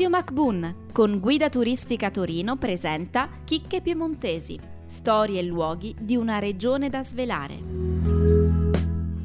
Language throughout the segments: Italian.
Radio MacBoon con Guida Turistica Torino presenta Chicche Piemontesi, storie e luoghi di una regione da svelare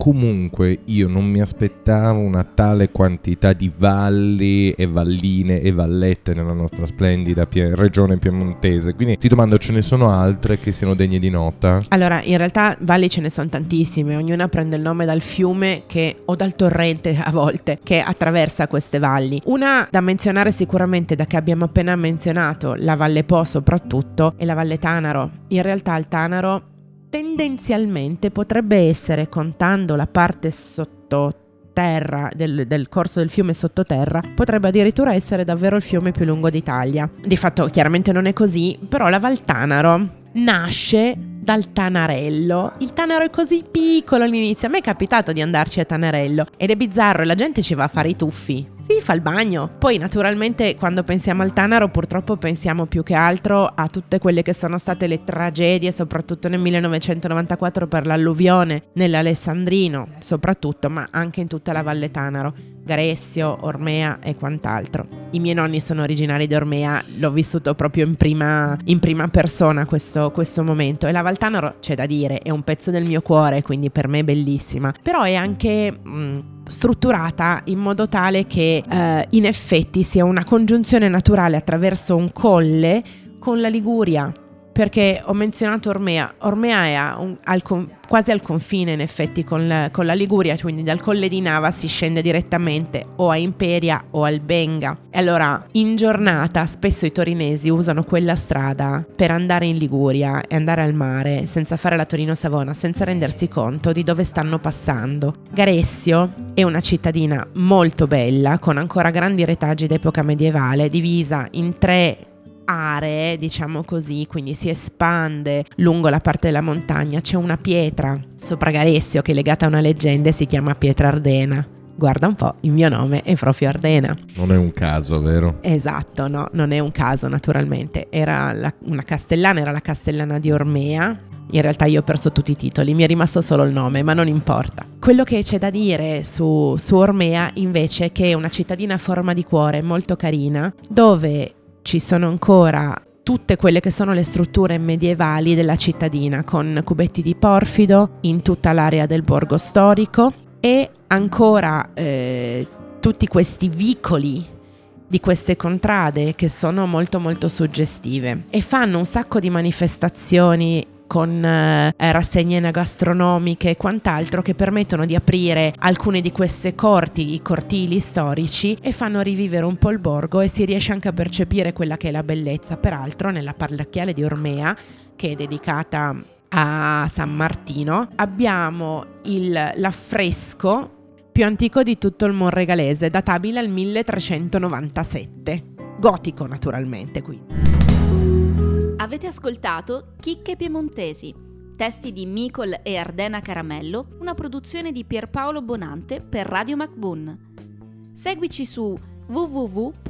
comunque io non mi aspettavo una tale quantità di valli e valline e vallette nella nostra splendida pie- regione piemontese. Quindi ti domando, ce ne sono altre che siano degne di nota? Allora, in realtà valli ce ne sono tantissime, ognuna prende il nome dal fiume che, o dal torrente a volte che attraversa queste valli. Una da menzionare sicuramente, da che abbiamo appena menzionato, la Valle Po soprattutto, è la Valle Tanaro. In realtà il Tanaro tendenzialmente potrebbe essere, contando la parte sottoterra del, del, corso del fiume sottoterra, potrebbe addirittura essere davvero il fiume più lungo d'Italia. Di fatto chiaramente non è così, però la Val Tanaro nasce dal Tanarello. Il Tanaro è così piccolo all'inizio, a me è capitato di andarci a Tanarello ed è bizzarro, la gente ci va a fare i tuffi. Sì, fa il bagno. Poi naturalmente quando pensiamo al Tanaro purtroppo pensiamo più che altro a tutte quelle che sono state le tragedie, soprattutto nel 1994 per l'alluvione nell'Alessandrino, soprattutto, ma anche in tutta la Valle Tanaro, Garessio, Ormea e quant'altro. I miei nonni sono originari di Ormea, l'ho vissuto proprio in prima, in prima persona questo, questo momento e la Val Tanaro c'è da dire, è un pezzo del mio cuore, quindi per me è bellissima, però è anche... Mm, strutturata in modo tale che eh, in effetti sia una congiunzione naturale attraverso un colle con la Liguria perché ho menzionato Ormea. Ormea è un, al, quasi al confine in effetti con la, con la, Liguria, quindi dal Colle di Nava si scende direttamente o a Imperia o al Benga. E allora in giornata spesso i torinesi usano quella strada per andare in Liguria e andare al mare senza fare la Torino-Savona, senza rendersi conto di dove stanno passando. Garessio è una cittadina molto bella, con ancora grandi retaggi d'epoca medievale, divisa in tre aree, diciamo così, quindi si espande lungo la parte della montagna. C'è una pietra sopra Garessio che è legata a una leggenda e si chiama Pietra Ardena. Guarda un po', il mio nome è proprio Ardena. Non è un caso, vero? Esatto, no, non è un caso naturalmente. Era la, una castellana, era la castellana di Ormea, in realtà io ho perso tutti i titoli, mi è rimasto solo il nome, ma non importa. Quello che c'è da dire su, su Ormea invece è che è una cittadina a forma di cuore molto carina, dove ci sono ancora tutte quelle che sono le strutture medievali della cittadina, con cubetti di porfido in tutta l'area del borgo storico e ancora eh, tutti questi vicoli di queste contrade che sono molto molto suggestive. E fanno un sacco di manifestazioni con eh, rassegne gastronomiche e quant'altro che permettono di aprire alcune di queste corti, i cortili storici e fanno rivivere un po' il borgo e si riesce anche a percepire quella che è la bellezza. Peraltro nella parrocchiale di Ormea, che è dedicata a San Martino, abbiamo il, l'affresco più antico di tutto il Monregalese, databile al 1397. Gotico naturalmente qui. Avete ascoltato Chicche Piemontesi, testi di Micol e Ardena Caramello, una produzione di Pierpaolo Bonante per Radio MacBoon. Seguici su www.mbun.it.